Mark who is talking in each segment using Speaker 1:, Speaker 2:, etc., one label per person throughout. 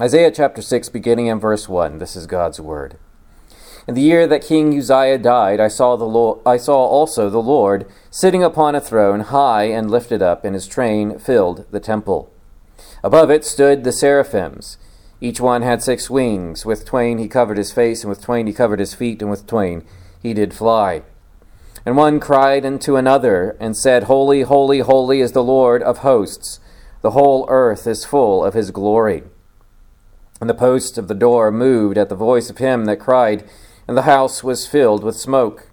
Speaker 1: Isaiah chapter 6, beginning in verse 1. This is God's word. In the year that King Uzziah died, I saw, the Lord, I saw also the Lord sitting upon a throne, high and lifted up, and his train filled the temple. Above it stood the seraphims. Each one had six wings. With twain he covered his face, and with twain he covered his feet, and with twain he did fly. And one cried unto another, and said, Holy, holy, holy is the Lord of hosts. The whole earth is full of his glory. And the posts of the door moved at the voice of him that cried, and the house was filled with smoke.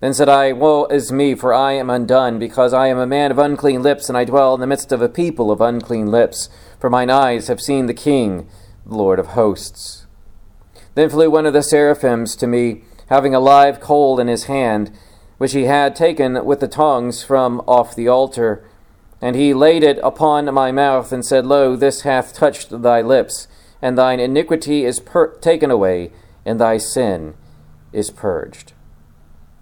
Speaker 1: Then said I, Woe is me, for I am undone, because I am a man of unclean lips, and I dwell in the midst of a people of unclean lips, for mine eyes have seen the King, the Lord of hosts. Then flew one of the seraphims to me, having a live coal in his hand, which he had taken with the tongs from off the altar. And he laid it upon my mouth, and said, Lo, this hath touched thy lips and thine iniquity is per- taken away, and thy sin is purged.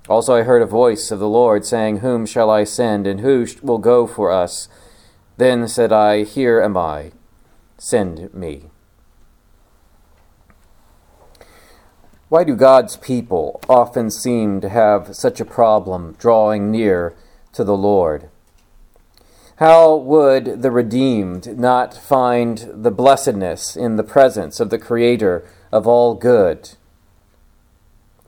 Speaker 1: Also I heard a voice of the Lord saying, Whom shall I send, and who will go for us? Then said I, Here am I, send me. Why do God's people often seem to have such a problem drawing near to the Lord? How would the redeemed not find the blessedness in the presence of the Creator of all good?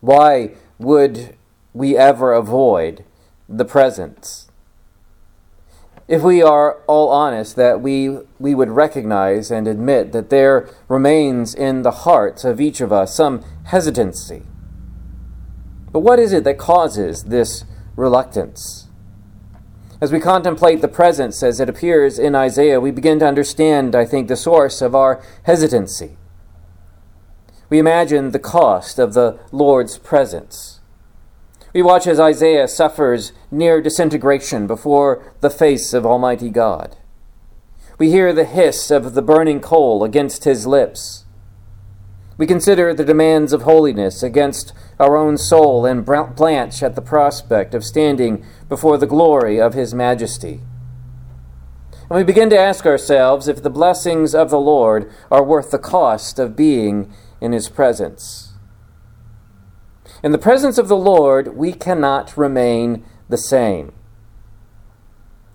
Speaker 1: Why would we ever avoid the presence? If we are all honest, that we, we would recognize and admit that there remains in the hearts of each of us some hesitancy. But what is it that causes this reluctance? As we contemplate the presence as it appears in Isaiah, we begin to understand, I think, the source of our hesitancy. We imagine the cost of the Lord's presence. We watch as Isaiah suffers near disintegration before the face of Almighty God. We hear the hiss of the burning coal against his lips. We consider the demands of holiness against our own soul and blanch at the prospect of standing before the glory of His majesty. And we begin to ask ourselves if the blessings of the Lord are worth the cost of being in His presence. In the presence of the Lord, we cannot remain the same.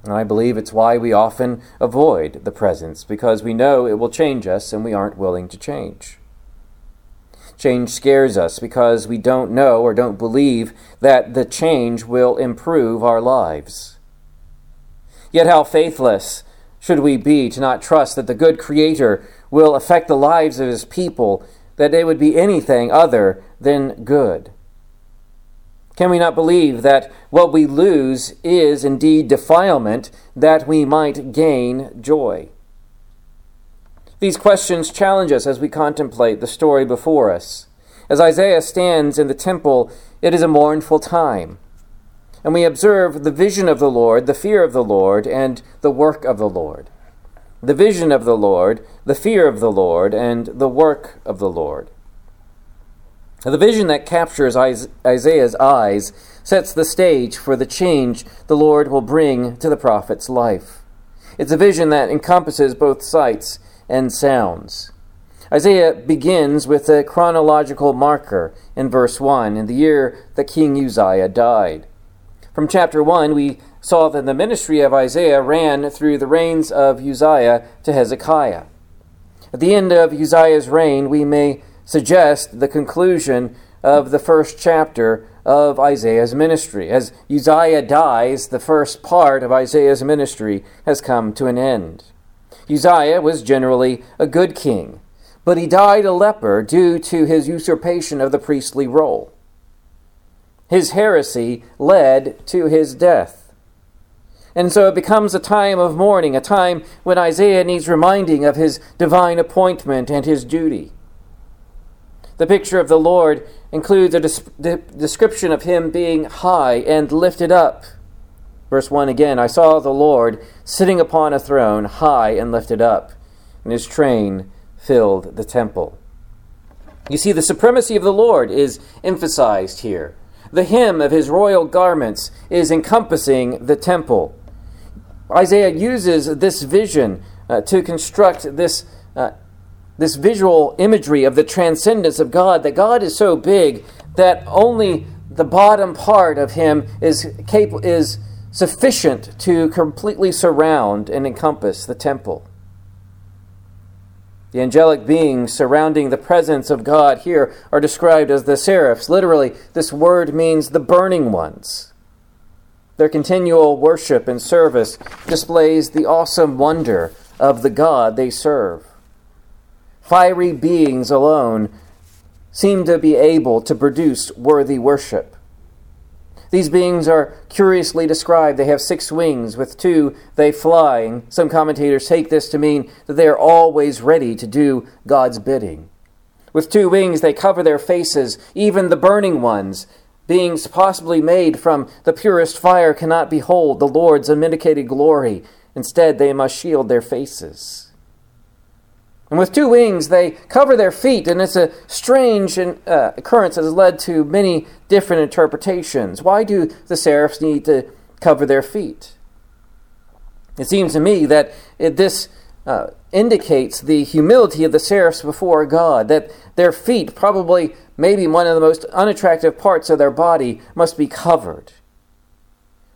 Speaker 1: And I believe it's why we often avoid the presence, because we know it will change us and we aren't willing to change. Change scares us because we don't know or don't believe that the change will improve our lives. Yet, how faithless should we be to not trust that the good Creator will affect the lives of His people, that they would be anything other than good? Can we not believe that what we lose is indeed defilement, that we might gain joy? These questions challenge us as we contemplate the story before us. As Isaiah stands in the temple, it is a mournful time. And we observe the vision of the Lord, the fear of the Lord, and the work of the Lord. The vision of the Lord, the fear of the Lord, and the work of the Lord. The vision that captures Isaiah's eyes sets the stage for the change the Lord will bring to the prophet's life. It's a vision that encompasses both sights and sounds. Isaiah begins with a chronological marker in verse 1 in the year that King Uzziah died. From chapter 1, we saw that the ministry of Isaiah ran through the reigns of Uzziah to Hezekiah. At the end of Uzziah's reign, we may suggest the conclusion of the first chapter of Isaiah's ministry. As Uzziah dies, the first part of Isaiah's ministry has come to an end. Uzziah was generally a good king, but he died a leper due to his usurpation of the priestly role. His heresy led to his death. And so it becomes a time of mourning, a time when Isaiah needs reminding of his divine appointment and his duty. The picture of the Lord includes a description of him being high and lifted up Verse 1 again I saw the Lord sitting upon a throne, high and lifted up, and his train filled the temple. You see, the supremacy of the Lord is emphasized here. The hem of his royal garments is encompassing the temple. Isaiah uses this vision uh, to construct this uh, this visual imagery of the transcendence of God, that God is so big that only the bottom part of him is capable is sufficient to completely surround and encompass the temple. The angelic beings surrounding the presence of God here are described as the seraphs. Literally, this word means the burning ones. Their continual worship and service displays the awesome wonder of the God they serve. Fiery beings alone seem to be able to produce worthy worship. These beings are curiously described. They have six wings, with two they flying. Some commentators take this to mean that they are always ready to do God's bidding. With two wings they cover their faces, even the burning ones. Beings possibly made from the purest fire cannot behold the Lord's unmitigated glory. Instead, they must shield their faces. And with two wings, they cover their feet, and it's a strange uh, occurrence that has led to many different interpretations. Why do the seraphs need to cover their feet? It seems to me that it, this uh, indicates the humility of the seraphs before God, that their feet, probably maybe one of the most unattractive parts of their body, must be covered.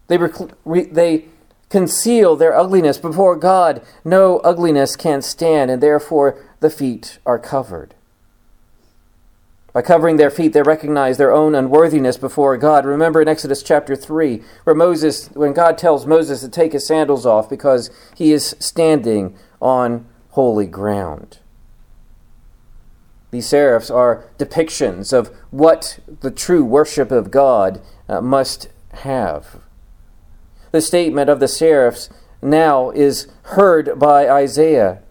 Speaker 1: They, rec- they conceal their ugliness before God. No ugliness can stand, and therefore the feet are covered. By covering their feet, they recognize their own unworthiness before God. Remember in Exodus chapter 3, where Moses, when God tells Moses to take his sandals off because he is standing on holy ground. These seraphs are depictions of what the true worship of God uh, must have the statement of the seraphs now is heard by Isaiah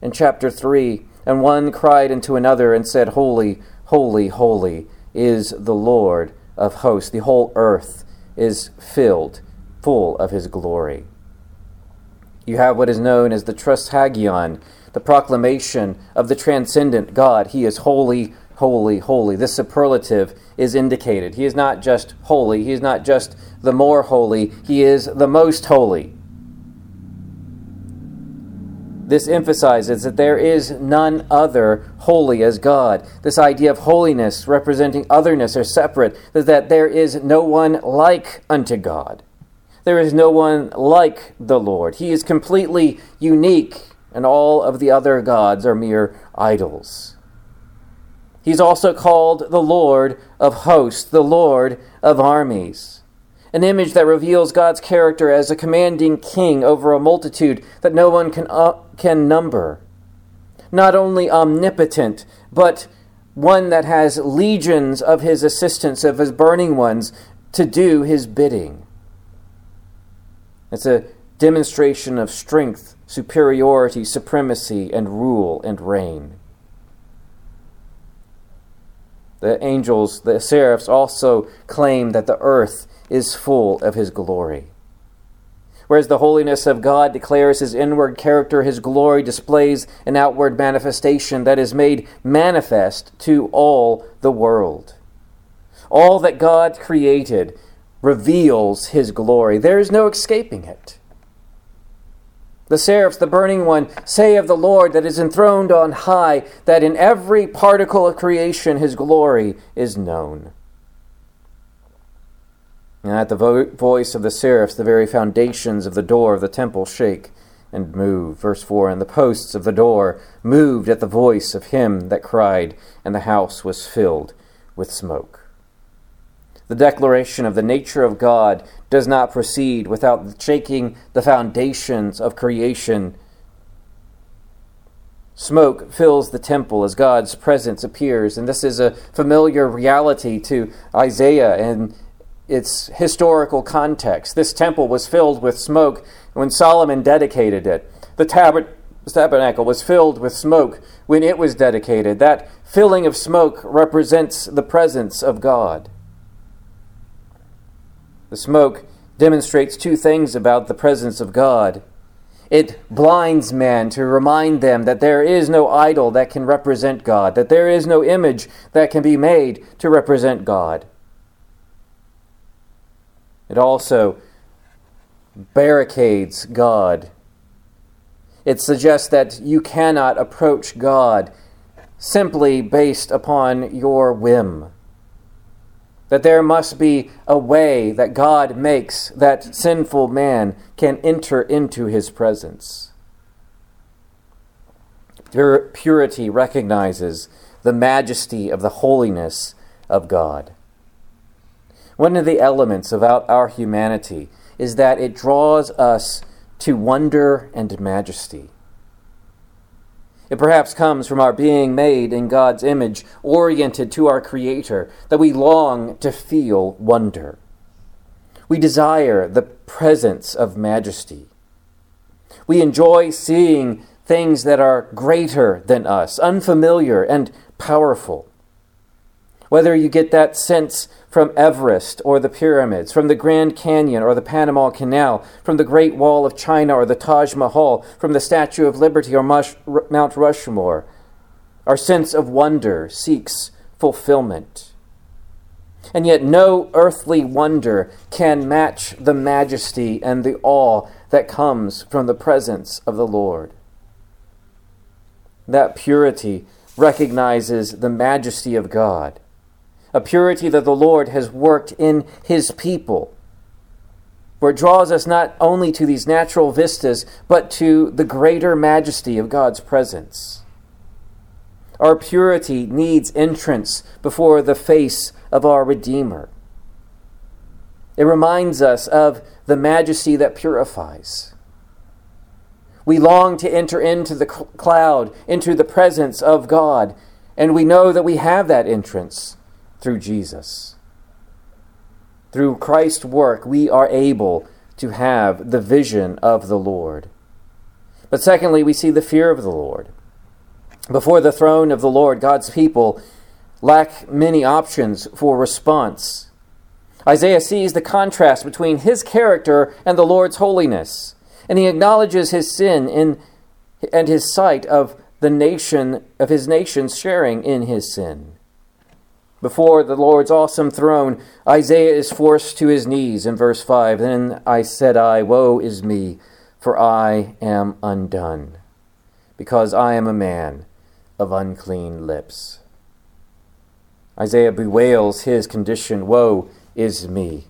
Speaker 1: in chapter 3. And one cried unto another and said, Holy, holy, holy is the Lord of hosts. The whole earth is filled, full of his glory. You have what is known as the Trisagion, the proclamation of the transcendent God. He is holy, holy, holy. This superlative is indicated. He is not just holy, he is not just the more holy, he is the most holy. This emphasizes that there is none other holy as God. This idea of holiness representing otherness or separate, that there is no one like unto God. There is no one like the Lord. He is completely unique, and all of the other gods are mere idols. He's also called the Lord of hosts, the Lord of armies. An image that reveals God's character as a commanding king over a multitude that no one can, uh, can number. Not only omnipotent, but one that has legions of his assistants, of his burning ones, to do his bidding. It's a demonstration of strength, superiority, supremacy, and rule and reign. The angels, the seraphs, also claim that the earth is full of his glory. Whereas the holiness of God declares his inward character, his glory displays an outward manifestation that is made manifest to all the world. All that God created reveals his glory. There is no escaping it. The seraphs, the burning one, say of the Lord that is enthroned on high, that in every particle of creation his glory is known. And at the vo- voice of the seraphs, the very foundations of the door of the temple shake and move. Verse 4 And the posts of the door moved at the voice of him that cried, and the house was filled with smoke. The declaration of the nature of God does not proceed without shaking the foundations of creation. Smoke fills the temple as God's presence appears, and this is a familiar reality to Isaiah and its historical context. This temple was filled with smoke when Solomon dedicated it. The tabernacle was filled with smoke when it was dedicated. That filling of smoke represents the presence of God. The smoke demonstrates two things about the presence of God. It blinds man to remind them that there is no idol that can represent God, that there is no image that can be made to represent God. It also barricades God. It suggests that you cannot approach God simply based upon your whim. That there must be a way that God makes that sinful man can enter into his presence. Pur- purity recognizes the majesty of the holiness of God. One of the elements about our humanity is that it draws us to wonder and majesty. It perhaps comes from our being made in God's image, oriented to our Creator, that we long to feel wonder. We desire the presence of majesty. We enjoy seeing things that are greater than us, unfamiliar and powerful. Whether you get that sense from Everest or the pyramids, from the Grand Canyon or the Panama Canal, from the Great Wall of China or the Taj Mahal, from the Statue of Liberty or Mount Rushmore, our sense of wonder seeks fulfillment. And yet, no earthly wonder can match the majesty and the awe that comes from the presence of the Lord. That purity recognizes the majesty of God a purity that the Lord has worked in his people. For it draws us not only to these natural vistas, but to the greater majesty of God's presence. Our purity needs entrance before the face of our Redeemer. It reminds us of the majesty that purifies. We long to enter into the cloud, into the presence of God, and we know that we have that entrance through Jesus. Through Christ's work, we are able to have the vision of the Lord. But secondly, we see the fear of the Lord. Before the throne of the Lord, God's people lack many options for response. Isaiah sees the contrast between his character and the Lord's holiness, and he acknowledges his sin in, and his sight of the nation of his nation sharing in his sin. Before the Lord's awesome throne, Isaiah is forced to his knees in verse 5. Then I said, I, Woe is me, for I am undone, because I am a man of unclean lips. Isaiah bewails his condition Woe is me!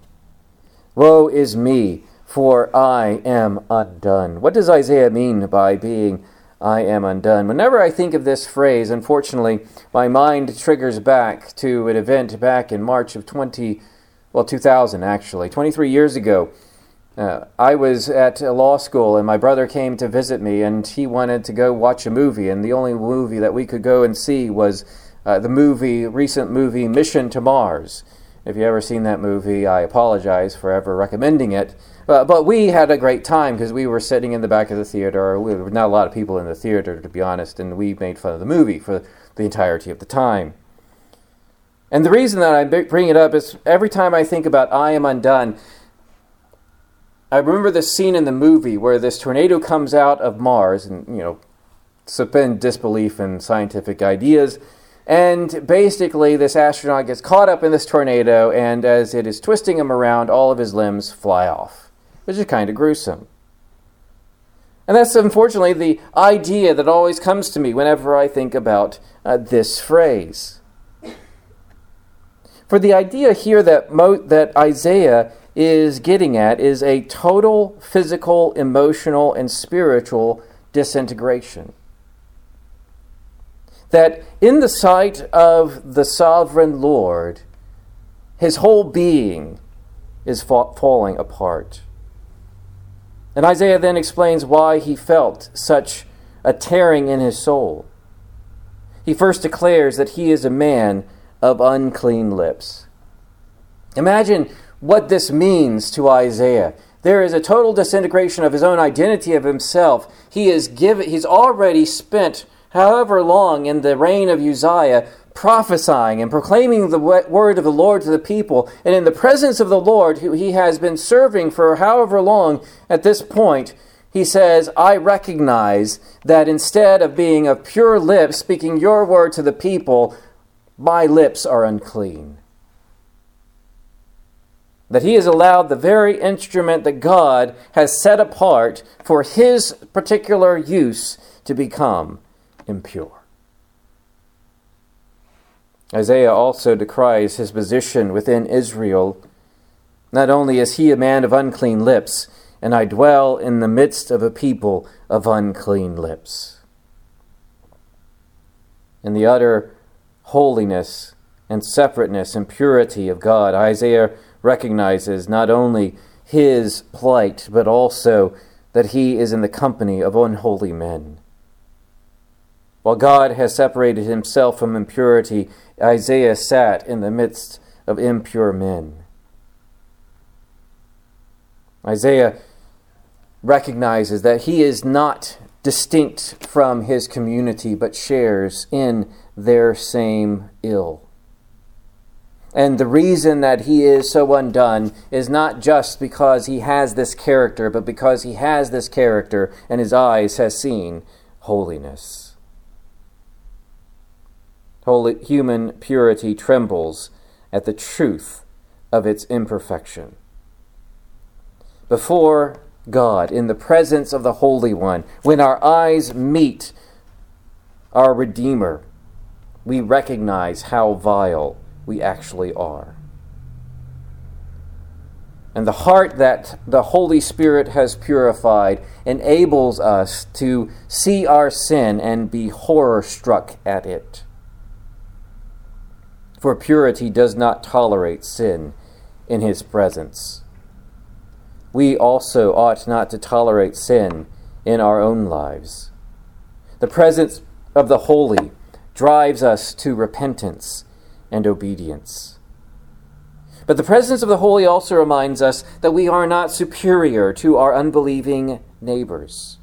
Speaker 1: Woe is me, for I am undone. What does Isaiah mean by being I am undone. Whenever I think of this phrase, unfortunately, my mind triggers back to an event back in March of 20, well, 2000 actually, 23 years ago. Uh, I was at a law school and my brother came to visit me and he wanted to go watch a movie and the only movie that we could go and see was uh, the movie, recent movie Mission to Mars. If you ever seen that movie, I apologize for ever recommending it. Uh, but we had a great time because we were sitting in the back of the theater. We were not a lot of people in the theater, to be honest, and we made fun of the movie for the entirety of the time. And the reason that I bring it up is every time I think about I Am Undone, I remember the scene in the movie where this tornado comes out of Mars, and, you know, suspend disbelief in scientific ideas and basically, this astronaut gets caught up in this tornado, and as it is twisting him around, all of his limbs fly off, which is kind of gruesome. And that's unfortunately the idea that always comes to me whenever I think about uh, this phrase. For the idea here that, Mo- that Isaiah is getting at is a total physical, emotional, and spiritual disintegration that in the sight of the sovereign Lord, his whole being is fa- falling apart. And Isaiah then explains why he felt such a tearing in his soul. He first declares that he is a man of unclean lips. Imagine what this means to Isaiah. There is a total disintegration of his own identity of himself. He is given he's already spent however long in the reign of Uzziah, prophesying and proclaiming the word of the Lord to the people. And in the presence of the Lord, who he has been serving for however long at this point, he says, I recognize that instead of being of pure lips, speaking your word to the people, my lips are unclean. that he has allowed the very instrument that God has set apart for his particular use to become impure. Isaiah also decries his position within Israel. Not only is he a man of unclean lips, and I dwell in the midst of a people of unclean lips. In the utter holiness and separateness and purity of God, Isaiah recognizes not only his plight, but also that he is in the company of unholy men. While God has separated himself from impurity, Isaiah sat in the midst of impure men. Isaiah recognizes that he is not distinct from his community, but shares in their same ill. And the reason that he is so undone is not just because he has this character, but because he has this character and his eyes has seen holiness. Holy, human purity trembles at the truth of its imperfection. Before God, in the presence of the Holy One, when our eyes meet our Redeemer, we recognize how vile we actually are. And the heart that the Holy Spirit has purified enables us to see our sin and be horror struck at it. For purity does not tolerate sin in His presence. We also ought not to tolerate sin in our own lives. The presence of the holy drives us to repentance and obedience. But the presence of the holy also reminds us that we are not superior to our unbelieving neighbors.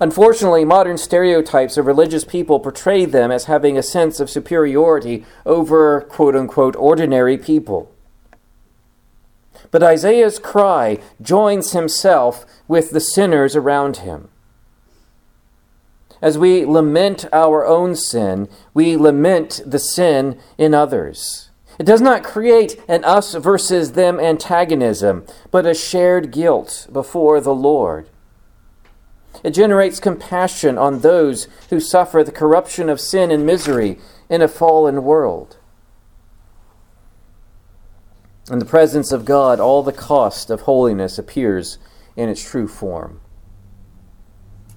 Speaker 1: Unfortunately, modern stereotypes of religious people portray them as having a sense of superiority over quote unquote ordinary people. But Isaiah's cry joins himself with the sinners around him. As we lament our own sin, we lament the sin in others. It does not create an us versus them antagonism, but a shared guilt before the Lord. It generates compassion on those who suffer the corruption of sin and misery in a fallen world. In the presence of God, all the cost of holiness appears in its true form.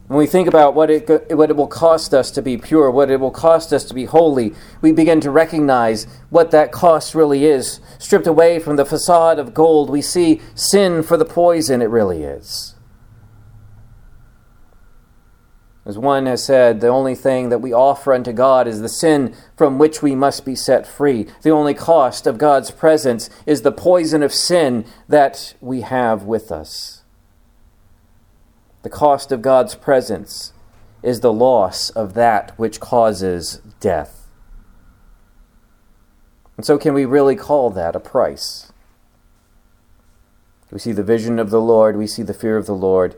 Speaker 1: When we think about what it, what it will cost us to be pure, what it will cost us to be holy, we begin to recognize what that cost really is. Stripped away from the facade of gold, we see sin for the poison it really is. As one has said, the only thing that we offer unto God is the sin from which we must be set free. The only cost of God's presence is the poison of sin that we have with us. The cost of God's presence is the loss of that which causes death. And so, can we really call that a price? We see the vision of the Lord, we see the fear of the Lord,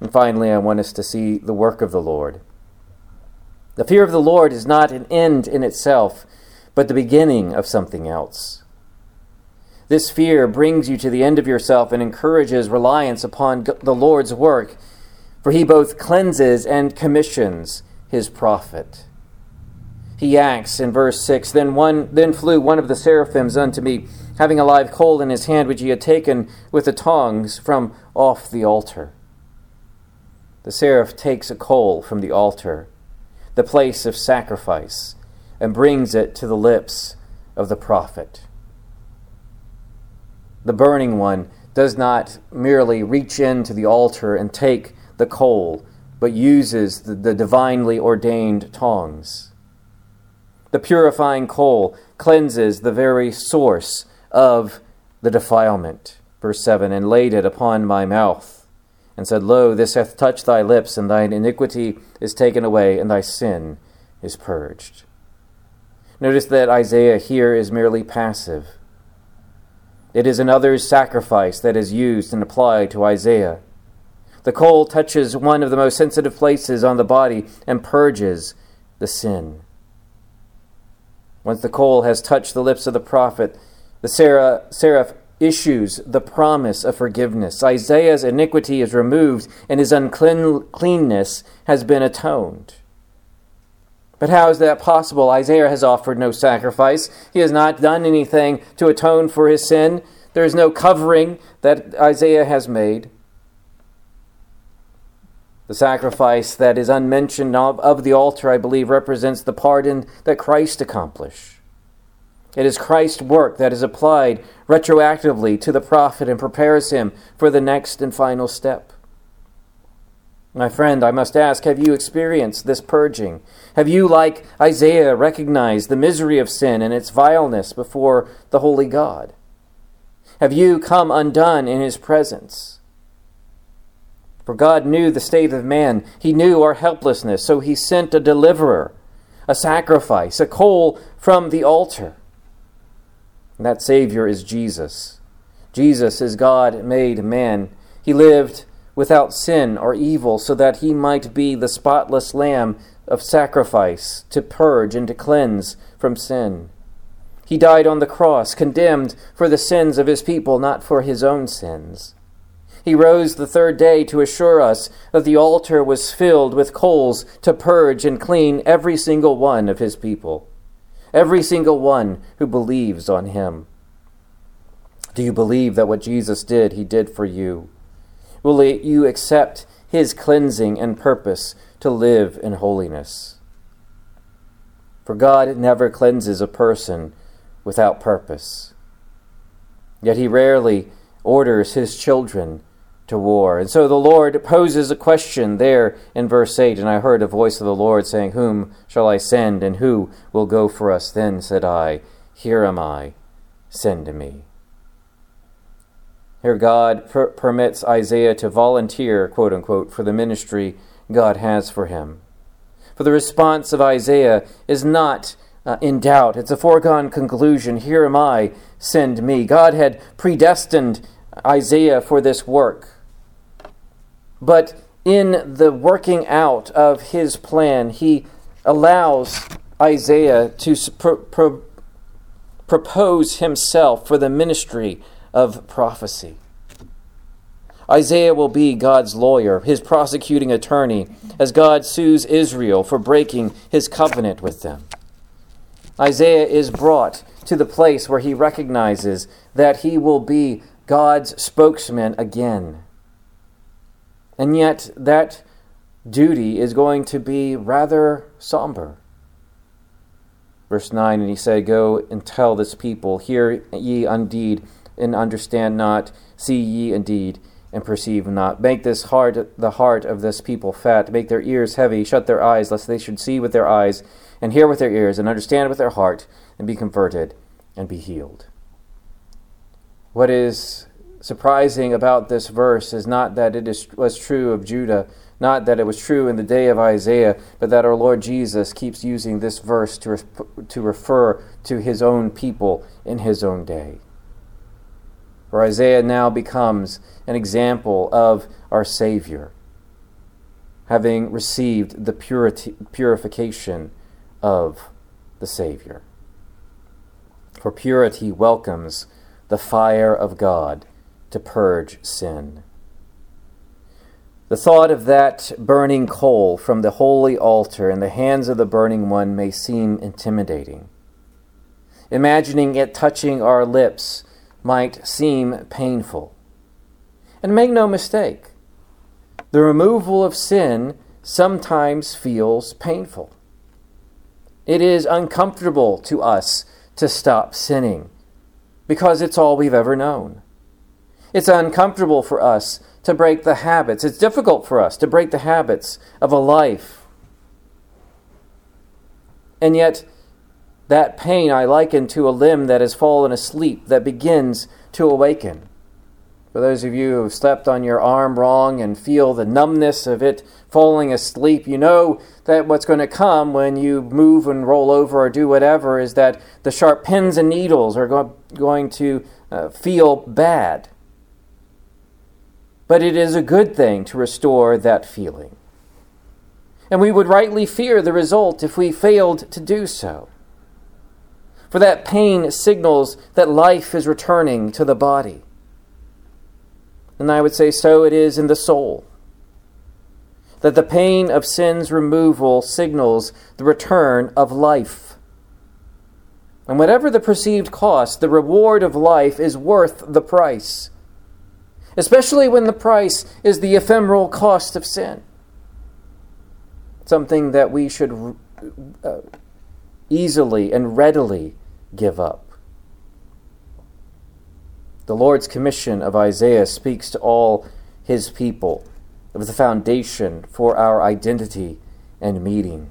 Speaker 1: and finally, I want us to see the work of the Lord. The fear of the Lord is not an end in itself, but the beginning of something else. This fear brings you to the end of yourself and encourages reliance upon the Lord's work for he both cleanses and commissions his prophet. He acts in verse 6 Then, one, then flew one of the seraphims unto me, having a live coal in his hand, which he had taken with the tongs from off the altar. The seraph takes a coal from the altar, the place of sacrifice, and brings it to the lips of the prophet. The burning one does not merely reach into the altar and take the coal, but uses the, the divinely ordained tongs. The purifying coal cleanses the very source of the defilement. Verse 7 And laid it upon my mouth, and said, Lo, this hath touched thy lips, and thine iniquity is taken away, and thy sin is purged. Notice that Isaiah here is merely passive. It is another's sacrifice that is used and applied to Isaiah. The coal touches one of the most sensitive places on the body and purges the sin. Once the coal has touched the lips of the prophet, the seraph issues the promise of forgiveness. Isaiah's iniquity is removed, and his uncleanness has been atoned. But how is that possible? Isaiah has offered no sacrifice. He has not done anything to atone for his sin. There is no covering that Isaiah has made. The sacrifice that is unmentioned of, of the altar, I believe, represents the pardon that Christ accomplished. It is Christ's work that is applied retroactively to the prophet and prepares him for the next and final step. My friend, I must ask have you experienced this purging? Have you, like Isaiah, recognized the misery of sin and its vileness before the holy God? Have you come undone in his presence? For God knew the state of man, he knew our helplessness, so he sent a deliverer, a sacrifice, a coal from the altar. And that Savior is Jesus. Jesus is God made man. He lived without sin or evil, so that he might be the spotless lamb of sacrifice to purge and to cleanse from sin. He died on the cross, condemned for the sins of his people, not for his own sins. He rose the third day to assure us that the altar was filled with coals to purge and clean every single one of his people, every single one who believes on him. Do you believe that what Jesus did, he did for you? Will you accept his cleansing and purpose to live in holiness? For God never cleanses a person without purpose. Yet he rarely orders his children to war. And so the Lord poses a question there in verse 8 And I heard a voice of the Lord saying, Whom shall I send, and who will go for us? Then said I, Here am I, send me. Here, God per- permits Isaiah to volunteer, quote unquote, for the ministry God has for him. For the response of Isaiah is not uh, in doubt. It's a foregone conclusion. Here am I, send me. God had predestined Isaiah for this work. But in the working out of his plan, he allows Isaiah to pro- pro- propose himself for the ministry of prophecy. Isaiah will be God's lawyer, his prosecuting attorney, as God sues Israel for breaking his covenant with them. Isaiah is brought to the place where he recognizes that he will be God's spokesman again. And yet, that duty is going to be rather somber. Verse 9 And he said, Go and tell this people, Hear ye indeed and understand not, see ye indeed and perceive not. Make this heart the heart of this people fat, make their ears heavy, shut their eyes, lest they should see with their eyes, and hear with their ears, and understand with their heart, and be converted, and be healed. What is surprising about this verse is not that it is, was true of Judah, not that it was true in the day of Isaiah, but that our Lord Jesus keeps using this verse to, to refer to his own people in his own day for Isaiah now becomes an example of our Savior, having received the purity, purification of the Savior. For purity welcomes the fire of God to purge sin. The thought of that burning coal from the holy altar in the hands of the burning one may seem intimidating. Imagining it touching our lips might seem painful. And make no mistake, the removal of sin sometimes feels painful. It is uncomfortable to us to stop sinning because it's all we've ever known. It's uncomfortable for us to break the habits. It's difficult for us to break the habits of a life. And yet, that pain I liken to a limb that has fallen asleep that begins to awaken. For those of you who have slept on your arm wrong and feel the numbness of it falling asleep, you know that what's going to come when you move and roll over or do whatever is that the sharp pins and needles are go- going to uh, feel bad. But it is a good thing to restore that feeling. And we would rightly fear the result if we failed to do so. For that pain signals that life is returning to the body. And I would say so it is in the soul. That the pain of sin's removal signals the return of life. And whatever the perceived cost, the reward of life is worth the price, especially when the price is the ephemeral cost of sin. Something that we should uh, easily and readily give up. The Lord's commission of Isaiah speaks to all his people of the foundation for our identity and meeting.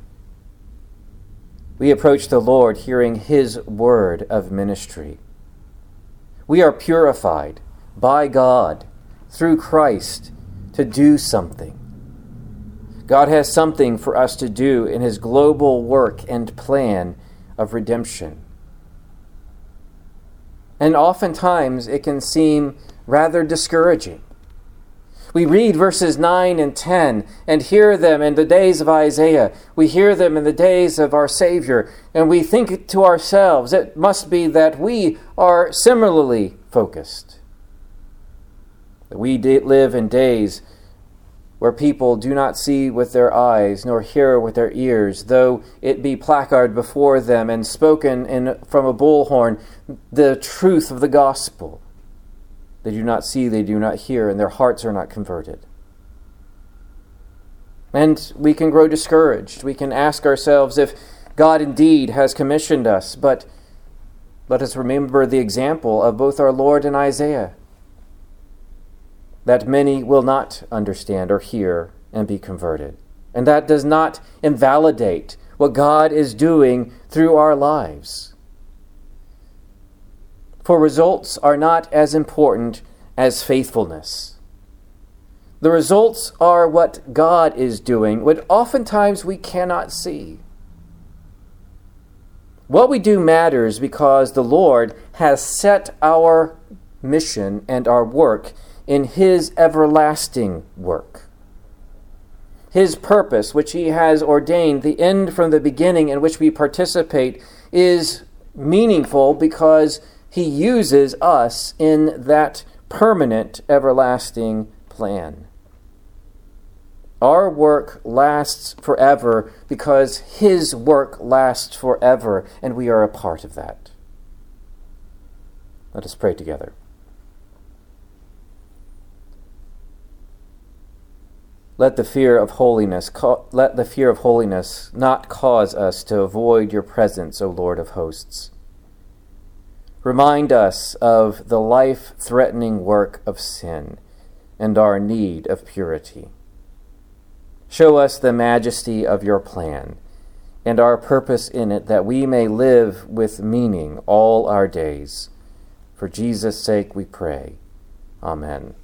Speaker 1: We approach the Lord hearing his word of ministry. We are purified by God through Christ to do something. God has something for us to do in his global work and plan of redemption. And oftentimes it can seem rather discouraging. We read verses 9 and 10 and hear them in the days of Isaiah. We hear them in the days of our Savior, and we think to ourselves, it must be that we are similarly focused. That we live in days where people do not see with their eyes nor hear with their ears, though it be placard before them and spoken in, from a bullhorn the truth of the gospel. They do not see, they do not hear, and their hearts are not converted. And we can grow discouraged. We can ask ourselves if God indeed has commissioned us, but let us remember the example of both our Lord and Isaiah that many will not understand or hear and be converted. And that does not invalidate what God is doing through our lives. For results are not as important as faithfulness. The results are what God is doing, what oftentimes we cannot see. What we do matters because the Lord has set our mission and our work in His everlasting work. His purpose, which He has ordained, the end from the beginning in which we participate, is meaningful because He uses us in that permanent, everlasting plan. Our work lasts forever because His work lasts forever, and we are a part of that. Let us pray together. Let the fear of holiness let the fear of holiness not cause us to avoid your presence, O Lord of hosts. Remind us of the life-threatening work of sin and our need of purity. Show us the majesty of your plan and our purpose in it that we may live with meaning all our days. For Jesus' sake we pray. Amen.